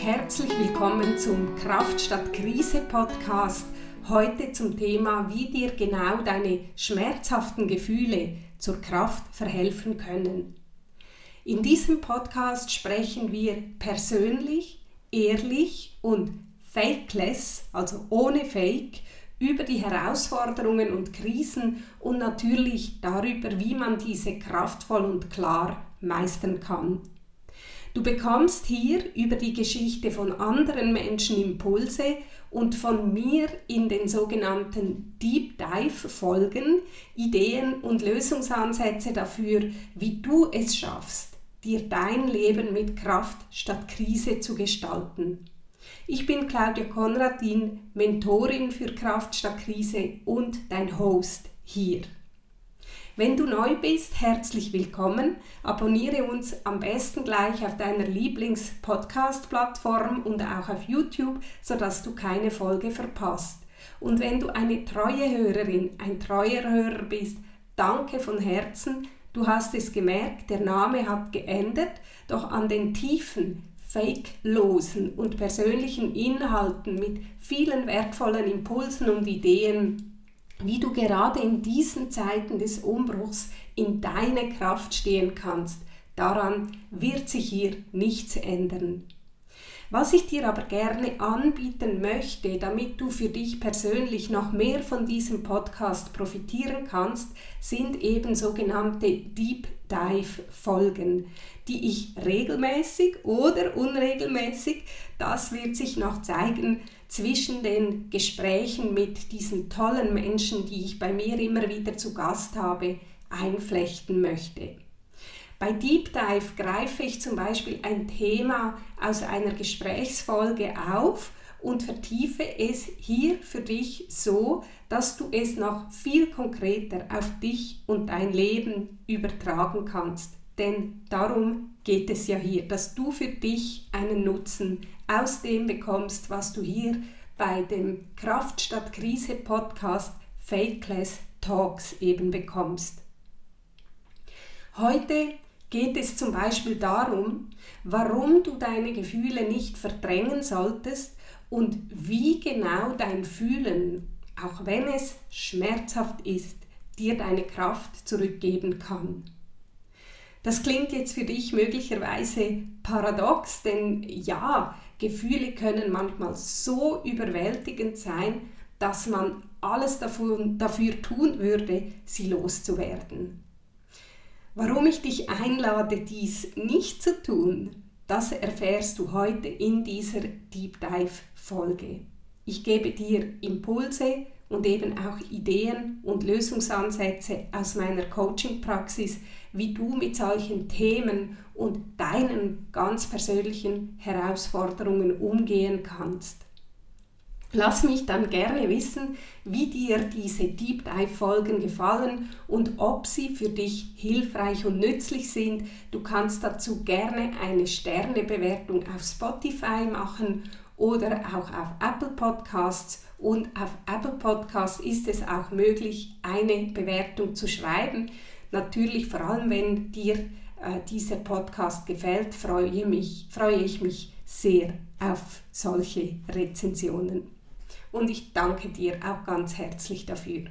Herzlich willkommen zum Kraft statt Krise Podcast. Heute zum Thema, wie dir genau deine schmerzhaften Gefühle zur Kraft verhelfen können. In diesem Podcast sprechen wir persönlich, ehrlich und fakeless, also ohne Fake, über die Herausforderungen und Krisen und natürlich darüber, wie man diese kraftvoll und klar meistern kann. Du bekommst hier über die Geschichte von anderen Menschen Impulse und von mir in den sogenannten Deep Dive Folgen Ideen und Lösungsansätze dafür, wie du es schaffst, dir dein Leben mit Kraft statt Krise zu gestalten. Ich bin Claudia Konradin, Mentorin für Kraft statt Krise und dein Host hier. Wenn du neu bist, herzlich willkommen. Abonniere uns am besten gleich auf deiner Lieblings-Podcast-Plattform und auch auf YouTube, sodass du keine Folge verpasst. Und wenn du eine treue Hörerin, ein treuer Hörer bist, danke von Herzen. Du hast es gemerkt, der Name hat geändert, doch an den tiefen, fake-losen und persönlichen Inhalten mit vielen wertvollen Impulsen und Ideen wie du gerade in diesen Zeiten des Umbruchs in deine Kraft stehen kannst. Daran wird sich hier nichts ändern. Was ich dir aber gerne anbieten möchte, damit du für dich persönlich noch mehr von diesem Podcast profitieren kannst, sind eben sogenannte Deep Dive Folgen, die ich regelmäßig oder unregelmäßig, das wird sich noch zeigen, zwischen den Gesprächen mit diesen tollen Menschen, die ich bei mir immer wieder zu Gast habe, einflechten möchte. Bei Deep Dive greife ich zum Beispiel ein Thema aus einer Gesprächsfolge auf und vertiefe es hier für dich so, dass du es noch viel konkreter auf dich und dein Leben übertragen kannst. Denn darum geht es ja hier, dass du für dich einen Nutzen aus dem bekommst, was du hier bei dem Kraft statt Krise Podcast Fakeless Talks eben bekommst. Heute geht es zum Beispiel darum, warum du deine Gefühle nicht verdrängen solltest und wie genau dein Fühlen, auch wenn es schmerzhaft ist, dir deine Kraft zurückgeben kann. Das klingt jetzt für dich möglicherweise paradox, denn ja, Gefühle können manchmal so überwältigend sein, dass man alles davon, dafür tun würde, sie loszuwerden. Warum ich dich einlade, dies nicht zu tun, das erfährst du heute in dieser Deep Dive Folge. Ich gebe dir Impulse und eben auch Ideen und Lösungsansätze aus meiner Coaching-Praxis, wie du mit solchen Themen und deinen ganz persönlichen Herausforderungen umgehen kannst. Lass mich dann gerne wissen, wie dir diese Deep Dive Folgen gefallen und ob sie für dich hilfreich und nützlich sind. Du kannst dazu gerne eine Sternebewertung auf Spotify machen oder auch auf Apple Podcasts. Und auf Apple Podcasts ist es auch möglich, eine Bewertung zu schreiben. Natürlich vor allem, wenn dir äh, dieser Podcast gefällt, freue, mich, freue ich mich sehr auf solche Rezensionen. Und ich danke dir auch ganz herzlich dafür.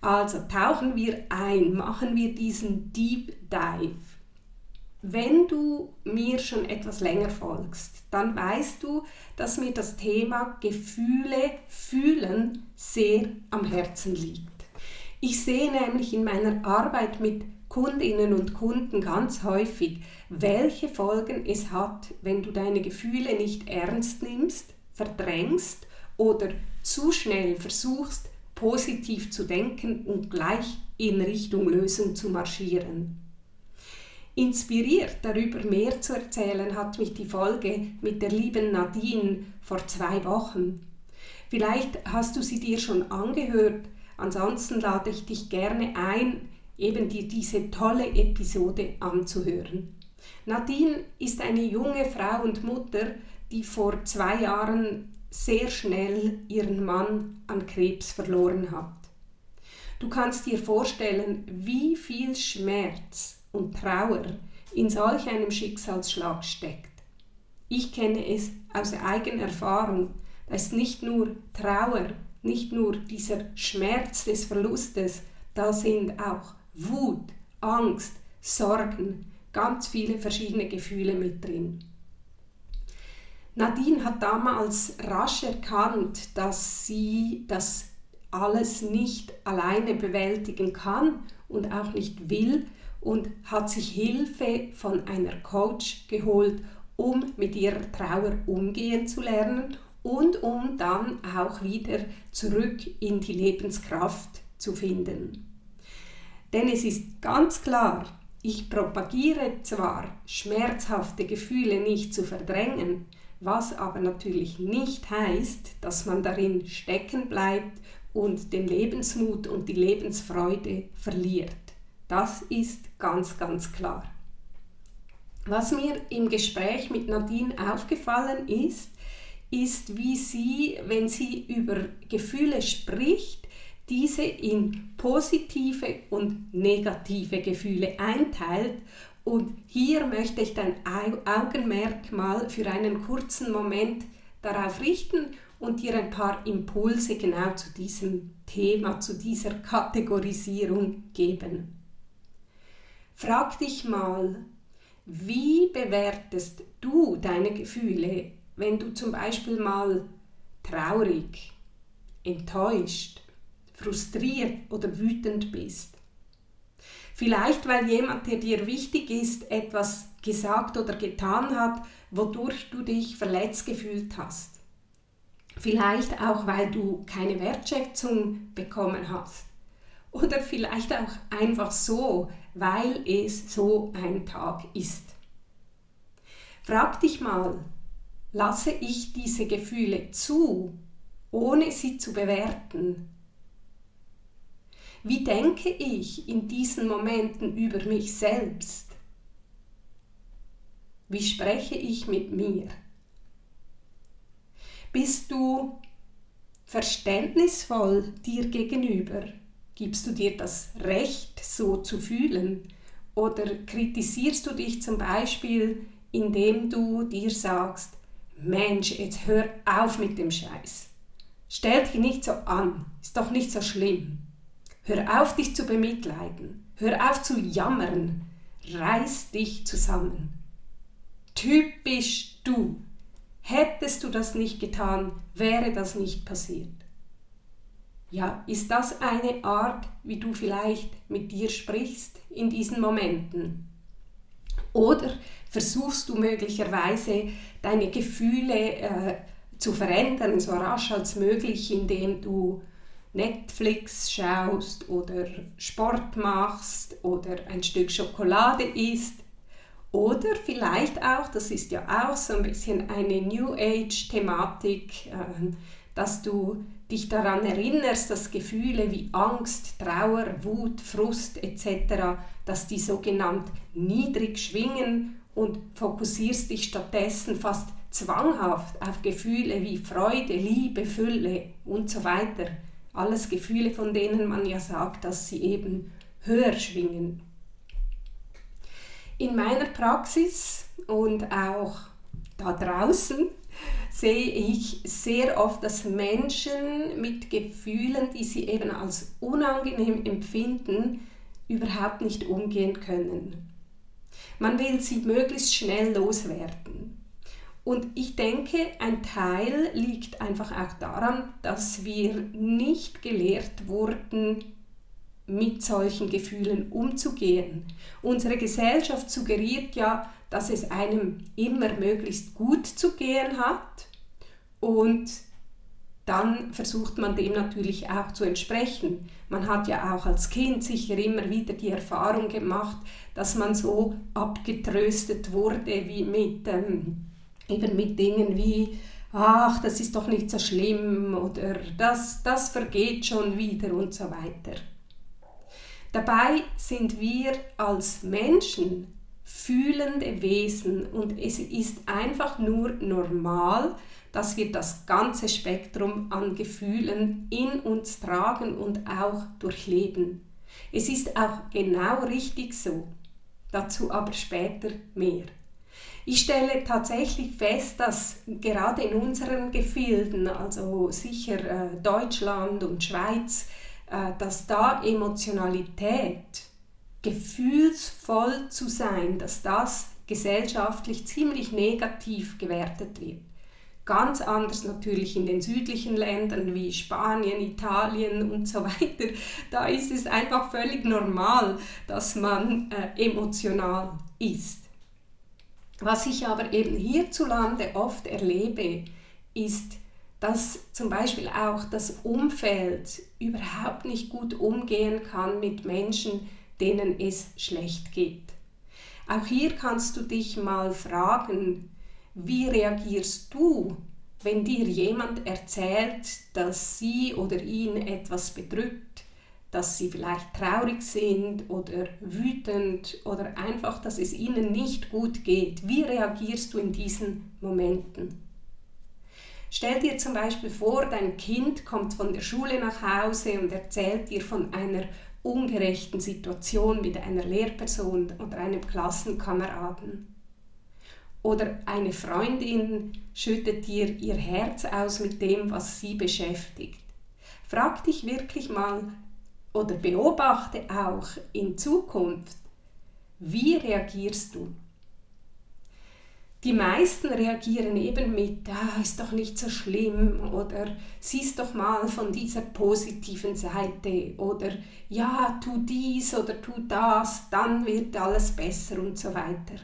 Also tauchen wir ein, machen wir diesen Deep Dive. Wenn du mir schon etwas länger folgst, dann weißt du, dass mir das Thema Gefühle fühlen sehr am Herzen liegt. Ich sehe nämlich in meiner Arbeit mit Kundinnen und Kunden ganz häufig, welche Folgen es hat, wenn du deine Gefühle nicht ernst nimmst, verdrängst oder zu schnell versuchst, positiv zu denken und gleich in Richtung Lösung zu marschieren. Inspiriert darüber mehr zu erzählen hat mich die Folge mit der lieben Nadine vor zwei Wochen. Vielleicht hast du sie dir schon angehört, Ansonsten lade ich dich gerne ein, eben dir diese tolle Episode anzuhören. Nadine ist eine junge Frau und Mutter, die vor zwei Jahren sehr schnell ihren Mann an Krebs verloren hat. Du kannst dir vorstellen, wie viel Schmerz und Trauer in solch einem Schicksalsschlag steckt. Ich kenne es aus eigener Erfahrung. Da ist nicht nur Trauer, nicht nur dieser Schmerz des Verlustes, da sind auch Wut, Angst, Sorgen, ganz viele verschiedene Gefühle mit drin. Nadine hat damals rasch erkannt, dass sie das alles nicht alleine bewältigen kann und auch nicht will und hat sich Hilfe von einer Coach geholt, um mit ihrer Trauer umgehen zu lernen und um dann auch wieder zurück in die Lebenskraft zu finden. Denn es ist ganz klar, ich propagiere zwar, schmerzhafte Gefühle nicht zu verdrängen, was aber natürlich nicht heißt, dass man darin stecken bleibt und den Lebensmut und die Lebensfreude verliert. Das ist ganz, ganz klar. Was mir im Gespräch mit Nadine aufgefallen ist, ist, wie sie, wenn sie über Gefühle spricht, diese in positive und negative Gefühle einteilt. Und hier möchte ich dein Augenmerk mal für einen kurzen Moment darauf richten und dir ein paar Impulse genau zu diesem Thema, zu dieser Kategorisierung geben. Frag dich mal, wie bewertest du deine Gefühle, wenn du zum Beispiel mal traurig, enttäuscht, frustriert oder wütend bist? Vielleicht weil jemand, der dir wichtig ist, etwas gesagt oder getan hat, wodurch du dich verletzt gefühlt hast. Vielleicht auch, weil du keine Wertschätzung bekommen hast. Oder vielleicht auch einfach so, weil es so ein Tag ist. Frag dich mal, lasse ich diese Gefühle zu, ohne sie zu bewerten? Wie denke ich in diesen Momenten über mich selbst? Wie spreche ich mit mir? Bist du verständnisvoll dir gegenüber? Gibst du dir das Recht, so zu fühlen? Oder kritisierst du dich zum Beispiel, indem du dir sagst, Mensch, jetzt hör auf mit dem Scheiß. Stell dich nicht so an, ist doch nicht so schlimm. Hör auf, dich zu bemitleiden. Hör auf zu jammern. Reiß dich zusammen. Typisch du. Hättest du das nicht getan, wäre das nicht passiert. Ja, ist das eine Art, wie du vielleicht mit dir sprichst in diesen Momenten? Oder versuchst du möglicherweise deine Gefühle äh, zu verändern, so rasch als möglich, indem du Netflix schaust oder Sport machst oder ein Stück Schokolade isst? Oder vielleicht auch, das ist ja auch so ein bisschen eine New Age-Thematik, äh, dass du dich daran erinnerst, dass Gefühle wie Angst, Trauer, Wut, Frust etc., dass die sogenannt niedrig schwingen und fokussierst dich stattdessen fast zwanghaft auf Gefühle wie Freude, Liebe, Fülle und so weiter. Alles Gefühle, von denen man ja sagt, dass sie eben höher schwingen. In meiner Praxis und auch da draußen sehe ich sehr oft, dass Menschen mit Gefühlen, die sie eben als unangenehm empfinden, überhaupt nicht umgehen können. Man will sie möglichst schnell loswerden. Und ich denke, ein Teil liegt einfach auch daran, dass wir nicht gelehrt wurden, mit solchen Gefühlen umzugehen. Unsere Gesellschaft suggeriert ja, dass es einem immer möglichst gut zu gehen hat und dann versucht man dem natürlich auch zu entsprechen. Man hat ja auch als Kind sicher immer wieder die Erfahrung gemacht, dass man so abgetröstet wurde wie mit, ähm, eben mit Dingen wie, ach, das ist doch nicht so schlimm oder das, das vergeht schon wieder und so weiter. Dabei sind wir als Menschen fühlende Wesen und es ist einfach nur normal, dass wir das ganze Spektrum an Gefühlen in uns tragen und auch durchleben. Es ist auch genau richtig so. Dazu aber später mehr. Ich stelle tatsächlich fest, dass gerade in unseren Gefilden, also sicher äh, Deutschland und Schweiz, äh, dass da Emotionalität, gefühlsvoll zu sein, dass das gesellschaftlich ziemlich negativ gewertet wird. Ganz anders natürlich in den südlichen Ländern wie Spanien, Italien und so weiter. Da ist es einfach völlig normal, dass man äh, emotional ist. Was ich aber eben hierzulande oft erlebe, ist, dass zum Beispiel auch das Umfeld überhaupt nicht gut umgehen kann mit Menschen, denen es schlecht geht. Auch hier kannst du dich mal fragen, wie reagierst du, wenn dir jemand erzählt, dass sie oder ihn etwas bedrückt, dass sie vielleicht traurig sind oder wütend oder einfach, dass es ihnen nicht gut geht? Wie reagierst du in diesen Momenten? Stell dir zum Beispiel vor, dein Kind kommt von der Schule nach Hause und erzählt dir von einer ungerechten Situation mit einer Lehrperson oder einem Klassenkameraden. Oder eine Freundin schüttet dir ihr Herz aus mit dem, was sie beschäftigt. Frag dich wirklich mal oder beobachte auch in Zukunft, wie reagierst du? Die meisten reagieren eben mit, ah, ist doch nicht so schlimm oder siehst doch mal von dieser positiven Seite oder ja, tu dies oder tu das, dann wird alles besser und so weiter.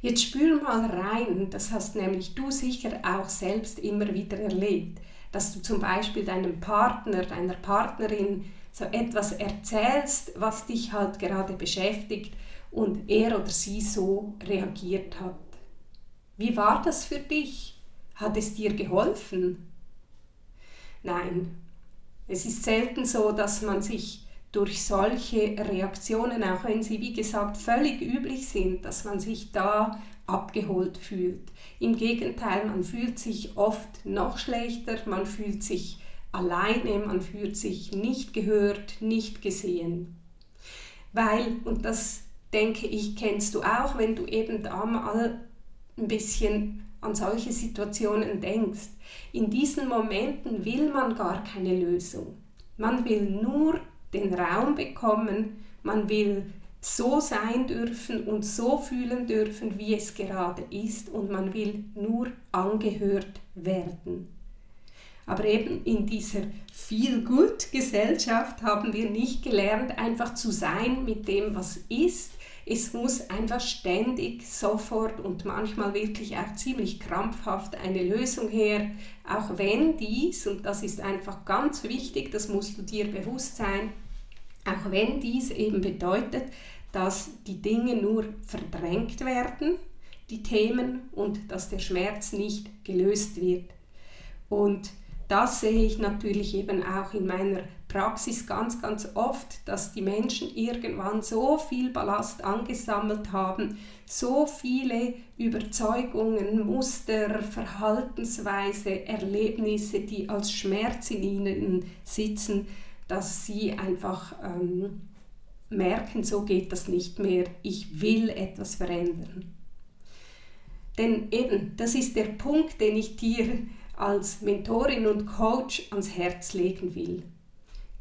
Jetzt spür mal rein, das hast nämlich du sicher auch selbst immer wieder erlebt, dass du zum Beispiel deinem Partner, deiner Partnerin so etwas erzählst, was dich halt gerade beschäftigt und er oder sie so reagiert hat. Wie war das für dich? Hat es dir geholfen? Nein, es ist selten so, dass man sich durch solche Reaktionen, auch wenn sie wie gesagt völlig üblich sind, dass man sich da abgeholt fühlt. Im Gegenteil, man fühlt sich oft noch schlechter, man fühlt sich alleine, man fühlt sich nicht gehört, nicht gesehen. Weil, und das denke ich, kennst du auch, wenn du eben da mal ein bisschen an solche Situationen denkst. In diesen Momenten will man gar keine Lösung. Man will nur den Raum bekommen, man will so sein dürfen und so fühlen dürfen, wie es gerade ist und man will nur angehört werden. Aber eben in dieser Feel-Good-Gesellschaft haben wir nicht gelernt, einfach zu sein mit dem, was ist. Es muss einfach ständig, sofort und manchmal wirklich auch ziemlich krampfhaft eine Lösung her, auch wenn dies, und das ist einfach ganz wichtig, das musst du dir bewusst sein, auch wenn dies eben bedeutet, dass die Dinge nur verdrängt werden, die Themen, und dass der Schmerz nicht gelöst wird. Und das sehe ich natürlich eben auch in meiner Praxis ganz, ganz oft, dass die Menschen irgendwann so viel Ballast angesammelt haben, so viele Überzeugungen, Muster, Verhaltensweise, Erlebnisse, die als Schmerz in ihnen sitzen, dass sie einfach ähm, merken, so geht das nicht mehr, ich will etwas verändern. Denn eben, das ist der Punkt, den ich dir als Mentorin und Coach ans Herz legen will.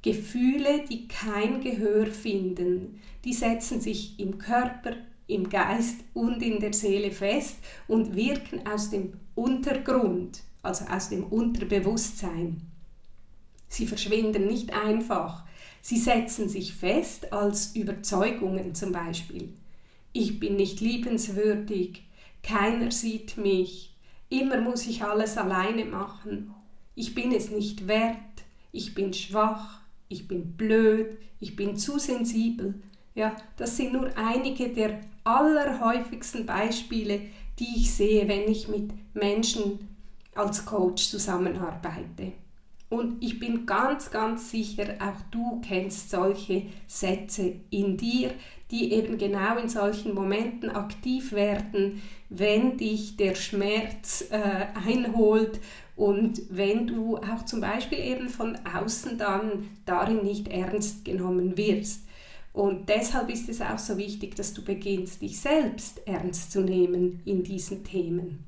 Gefühle, die kein Gehör finden, die setzen sich im Körper, im Geist und in der Seele fest und wirken aus dem Untergrund, also aus dem Unterbewusstsein. Sie verschwinden nicht einfach. Sie setzen sich fest als Überzeugungen zum Beispiel. Ich bin nicht liebenswürdig, keiner sieht mich, immer muss ich alles alleine machen, ich bin es nicht wert, ich bin schwach, ich bin blöd, ich bin zu sensibel. Ja, das sind nur einige der allerhäufigsten Beispiele, die ich sehe, wenn ich mit Menschen als Coach zusammenarbeite. Und ich bin ganz, ganz sicher, auch du kennst solche Sätze in dir, die eben genau in solchen Momenten aktiv werden, wenn dich der Schmerz äh, einholt und wenn du auch zum Beispiel eben von außen dann darin nicht ernst genommen wirst. Und deshalb ist es auch so wichtig, dass du beginnst, dich selbst ernst zu nehmen in diesen Themen.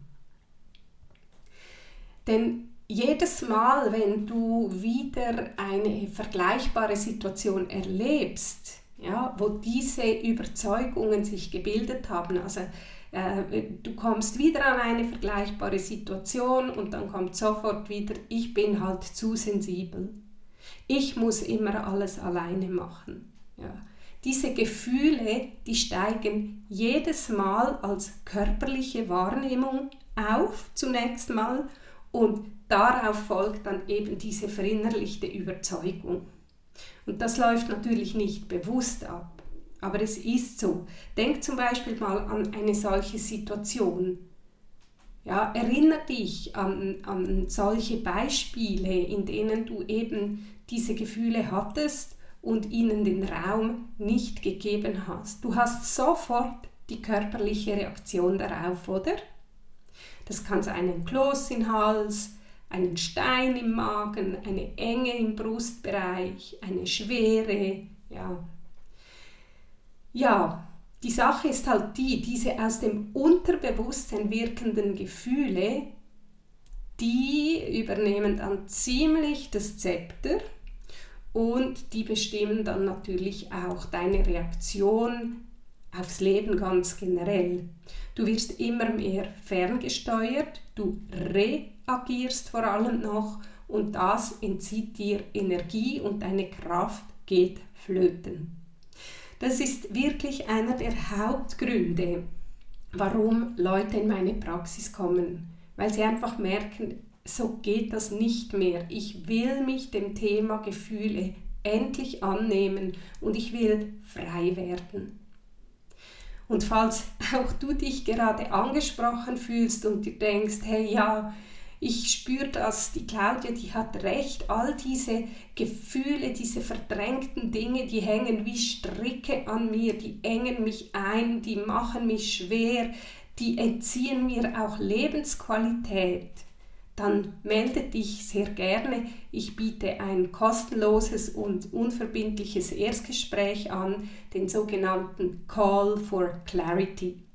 Denn jedes Mal, wenn du wieder eine vergleichbare Situation erlebst, ja, wo diese Überzeugungen sich gebildet haben, also äh, du kommst wieder an eine vergleichbare Situation und dann kommt sofort wieder, ich bin halt zu sensibel. Ich muss immer alles alleine machen. Ja. Diese Gefühle, die steigen jedes Mal als körperliche Wahrnehmung auf, zunächst mal, und darauf folgt dann eben diese verinnerlichte Überzeugung. Und das läuft natürlich nicht bewusst ab, aber es ist so. Denk zum Beispiel mal an eine solche Situation. Ja, erinnere dich an, an solche Beispiele, in denen du eben diese Gefühle hattest und ihnen den Raum nicht gegeben hast. Du hast sofort die körperliche Reaktion darauf, oder? Das kann sein ein Kloß im Hals, einen Stein im Magen, eine Enge im Brustbereich, eine Schwere, ja. Ja, die Sache ist halt die, diese aus dem Unterbewusstsein wirkenden Gefühle, die übernehmen dann ziemlich das Zepter und die bestimmen dann natürlich auch deine Reaktion aufs Leben ganz generell. Du wirst immer mehr ferngesteuert, du reagierst vor allem noch und das entzieht dir Energie und deine Kraft geht flöten. Das ist wirklich einer der Hauptgründe, warum Leute in meine Praxis kommen, weil sie einfach merken, so geht das nicht mehr. Ich will mich dem Thema Gefühle endlich annehmen und ich will frei werden. Und falls auch du dich gerade angesprochen fühlst und dir denkst, hey ja, ich spüre das, die Claudia, die hat recht, all diese Gefühle, diese verdrängten Dinge, die hängen wie Stricke an mir, die engen mich ein, die machen mich schwer, die entziehen mir auch Lebensqualität dann melde dich sehr gerne. Ich biete ein kostenloses und unverbindliches Erstgespräch an, den sogenannten Call for Clarity.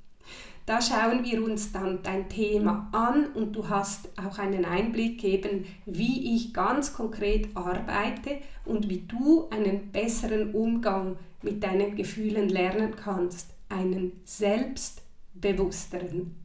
Da schauen wir uns dann dein Thema an und du hast auch einen Einblick geben, wie ich ganz konkret arbeite und wie du einen besseren Umgang mit deinen Gefühlen lernen kannst, einen selbstbewussteren.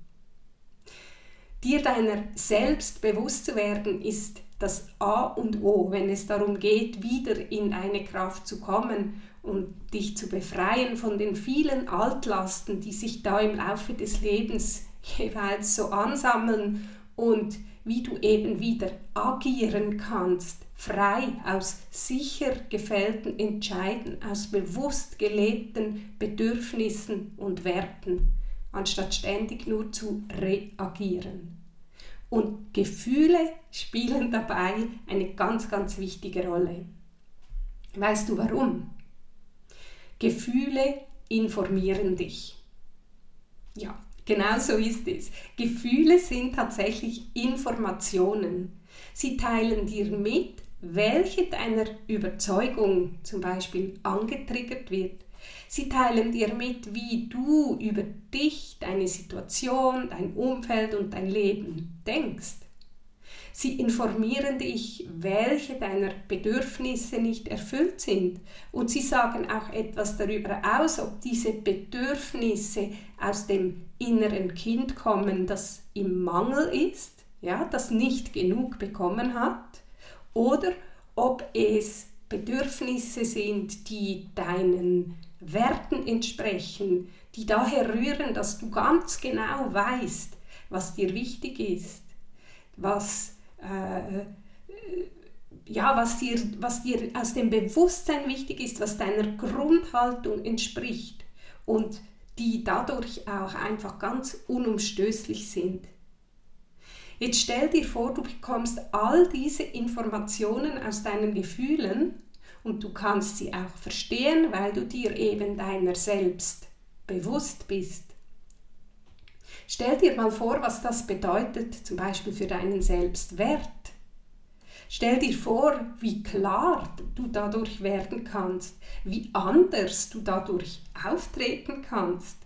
Dir deiner selbst bewusst zu werden, ist das A und O, wenn es darum geht, wieder in eine Kraft zu kommen und dich zu befreien von den vielen Altlasten, die sich da im Laufe des Lebens jeweils so ansammeln und wie du eben wieder agieren kannst, frei aus sicher gefällten Entscheiden, aus bewusst gelebten Bedürfnissen und Werten, anstatt ständig nur zu reagieren. Und Gefühle spielen dabei eine ganz, ganz wichtige Rolle. Weißt du warum? Gefühle informieren dich. Ja, genau so ist es. Gefühle sind tatsächlich Informationen. Sie teilen dir mit, welche deiner Überzeugung zum Beispiel angetriggert wird Sie teilen dir mit, wie du über dich, deine Situation, dein Umfeld und dein Leben denkst. Sie informieren dich, welche deiner Bedürfnisse nicht erfüllt sind. Und sie sagen auch etwas darüber aus, ob diese Bedürfnisse aus dem inneren Kind kommen, das im Mangel ist, ja, das nicht genug bekommen hat, oder ob es Bedürfnisse sind, die deinen Werten entsprechen, die daher rühren, dass du ganz genau weißt, was dir wichtig ist, was, ja, was, dir, was dir aus dem Bewusstsein wichtig ist, was deiner Grundhaltung entspricht und die dadurch auch einfach ganz unumstößlich sind. Jetzt stell dir vor, du bekommst all diese Informationen aus deinen Gefühlen und du kannst sie auch verstehen, weil du dir eben deiner selbst bewusst bist. Stell dir mal vor, was das bedeutet, zum Beispiel für deinen Selbstwert. Stell dir vor, wie klar du dadurch werden kannst, wie anders du dadurch auftreten kannst,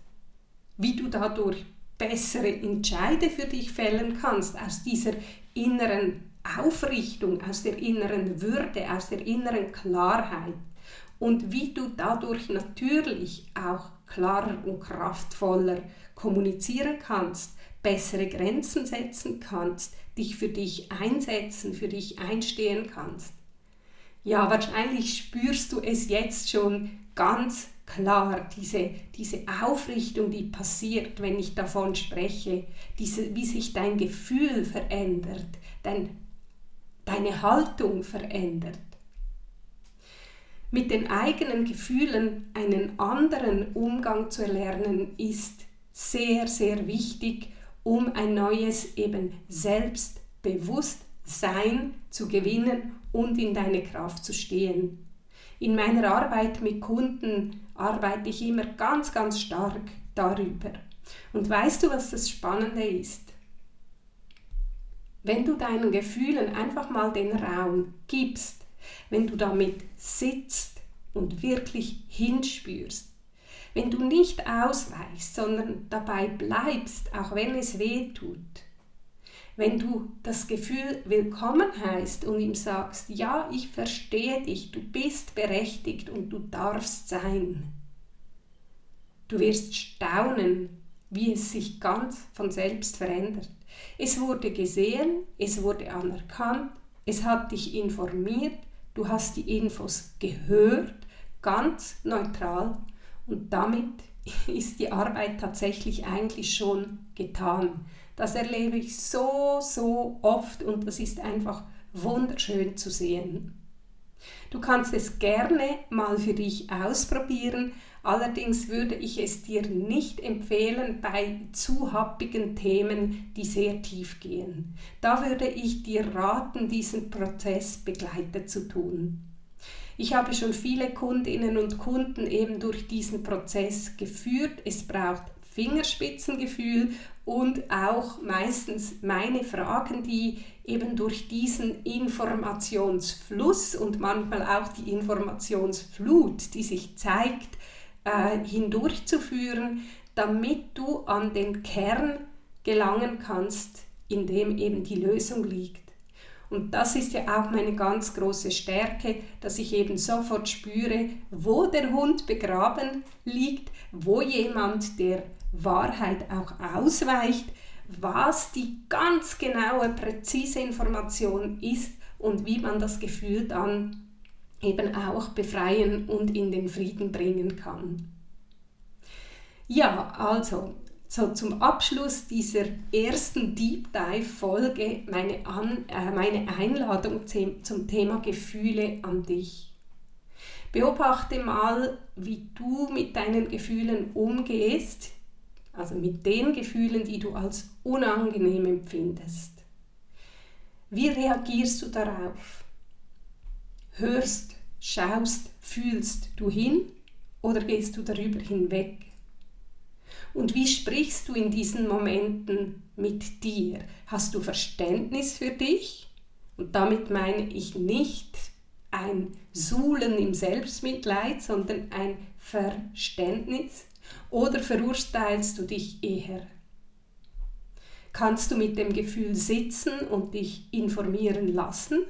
wie du dadurch bessere Entscheide für dich fällen kannst aus dieser inneren Aufrichtung, aus der inneren Würde, aus der inneren Klarheit und wie du dadurch natürlich auch klarer und kraftvoller kommunizieren kannst, bessere Grenzen setzen kannst, dich für dich einsetzen, für dich einstehen kannst. Ja, wahrscheinlich spürst du es jetzt schon ganz klar, diese, diese Aufrichtung, die passiert, wenn ich davon spreche, diese, wie sich dein Gefühl verändert, dein, deine Haltung verändert. Mit den eigenen Gefühlen einen anderen Umgang zu erlernen, ist sehr, sehr wichtig um ein neues eben Selbstbewusstsein zu gewinnen und in deine Kraft zu stehen. In meiner Arbeit mit Kunden arbeite ich immer ganz, ganz stark darüber. Und weißt du, was das Spannende ist? Wenn du deinen Gefühlen einfach mal den Raum gibst, wenn du damit sitzt und wirklich hinspürst, wenn du nicht ausweichst, sondern dabei bleibst, auch wenn es weh tut, wenn du das Gefühl willkommen heißt und ihm sagst, ja, ich verstehe dich, du bist berechtigt und du darfst sein. Du wirst staunen, wie es sich ganz von selbst verändert. Es wurde gesehen, es wurde anerkannt, es hat dich informiert, du hast die Infos gehört, ganz neutral und damit ist die Arbeit tatsächlich eigentlich schon getan. Das erlebe ich so, so oft und das ist einfach wunderschön zu sehen. Du kannst es gerne mal für dich ausprobieren, allerdings würde ich es dir nicht empfehlen bei zu happigen Themen, die sehr tief gehen. Da würde ich dir raten, diesen Prozess begleitet zu tun. Ich habe schon viele Kundinnen und Kunden eben durch diesen Prozess geführt. Es braucht Fingerspitzengefühl und auch meistens meine Fragen, die eben durch diesen Informationsfluss und manchmal auch die Informationsflut, die sich zeigt, äh, hindurchzuführen, damit du an den Kern gelangen kannst, in dem eben die Lösung liegt. Und das ist ja auch meine ganz große Stärke, dass ich eben sofort spüre, wo der Hund begraben liegt, wo jemand der Wahrheit auch ausweicht, was die ganz genaue, präzise Information ist und wie man das Gefühl dann eben auch befreien und in den Frieden bringen kann. Ja, also so zum Abschluss dieser ersten Deep Dive Folge meine, An äh, meine Einladung zum Thema Gefühle an dich. Beobachte mal, wie du mit deinen Gefühlen umgehst, also mit den Gefühlen, die du als unangenehm empfindest. Wie reagierst du darauf? Hörst, schaust, fühlst du hin oder gehst du darüber hinweg? Und wie sprichst du in diesen Momenten mit dir? Hast du Verständnis für dich? Und damit meine ich nicht ein Suhlen im Selbstmitleid, sondern ein Verständnis. Oder verurteilst du dich eher? Kannst du mit dem Gefühl sitzen und dich informieren lassen?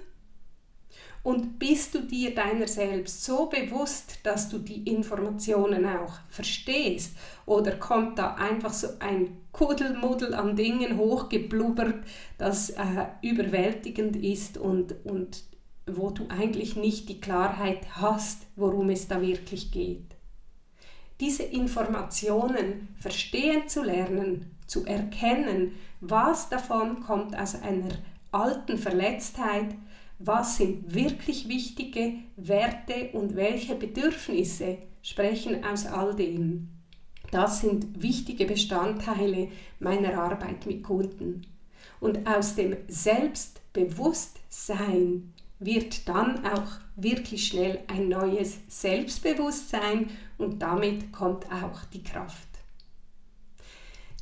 Und bist du dir deiner selbst so bewusst, dass du die Informationen auch verstehst? Oder kommt da einfach so ein Kuddelmuddel an Dingen hochgeblubbert, das äh, überwältigend ist und, und wo du eigentlich nicht die Klarheit hast, worum es da wirklich geht? Diese Informationen verstehen zu lernen, zu erkennen, was davon kommt aus einer alten Verletztheit, was sind wirklich wichtige Werte und welche Bedürfnisse sprechen aus all dem. Das sind wichtige Bestandteile meiner Arbeit mit Kunden. Und aus dem Selbstbewusstsein wird dann auch wirklich schnell ein neues Selbstbewusstsein und damit kommt auch die Kraft.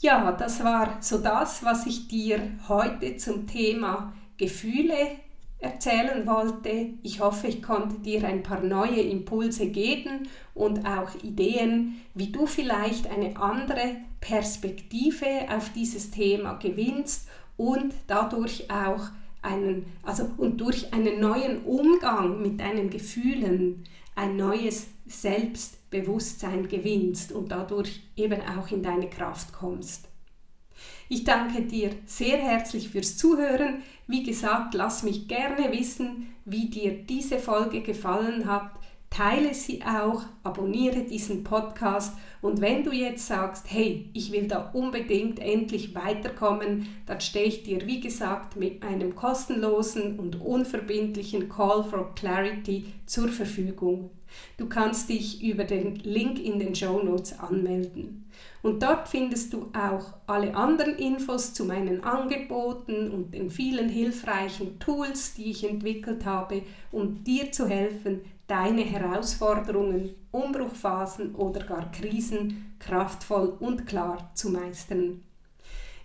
Ja, das war so das, was ich dir heute zum Thema Gefühle erzählen wollte. Ich hoffe, ich konnte dir ein paar neue Impulse geben und auch Ideen, wie du vielleicht eine andere Perspektive auf dieses Thema gewinnst und dadurch auch einen, also und durch einen neuen Umgang mit deinen Gefühlen ein neues Selbstbewusstsein gewinnst und dadurch eben auch in deine Kraft kommst. Ich danke dir sehr herzlich fürs Zuhören. Wie gesagt, lass mich gerne wissen, wie dir diese Folge gefallen hat. Teile sie auch, abonniere diesen Podcast und wenn du jetzt sagst, hey, ich will da unbedingt endlich weiterkommen, dann stehe ich dir, wie gesagt, mit einem kostenlosen und unverbindlichen Call for Clarity zur Verfügung. Du kannst dich über den Link in den Show Notes anmelden. Und dort findest du auch alle anderen Infos zu meinen Angeboten und den vielen hilfreichen Tools, die ich entwickelt habe, um dir zu helfen, deine Herausforderungen, Umbruchphasen oder gar Krisen kraftvoll und klar zu meistern.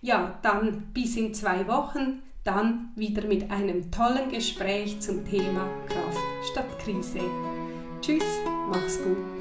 Ja, dann bis in zwei Wochen, dann wieder mit einem tollen Gespräch zum Thema Kraft statt Krise. Tschüss, mach's gut.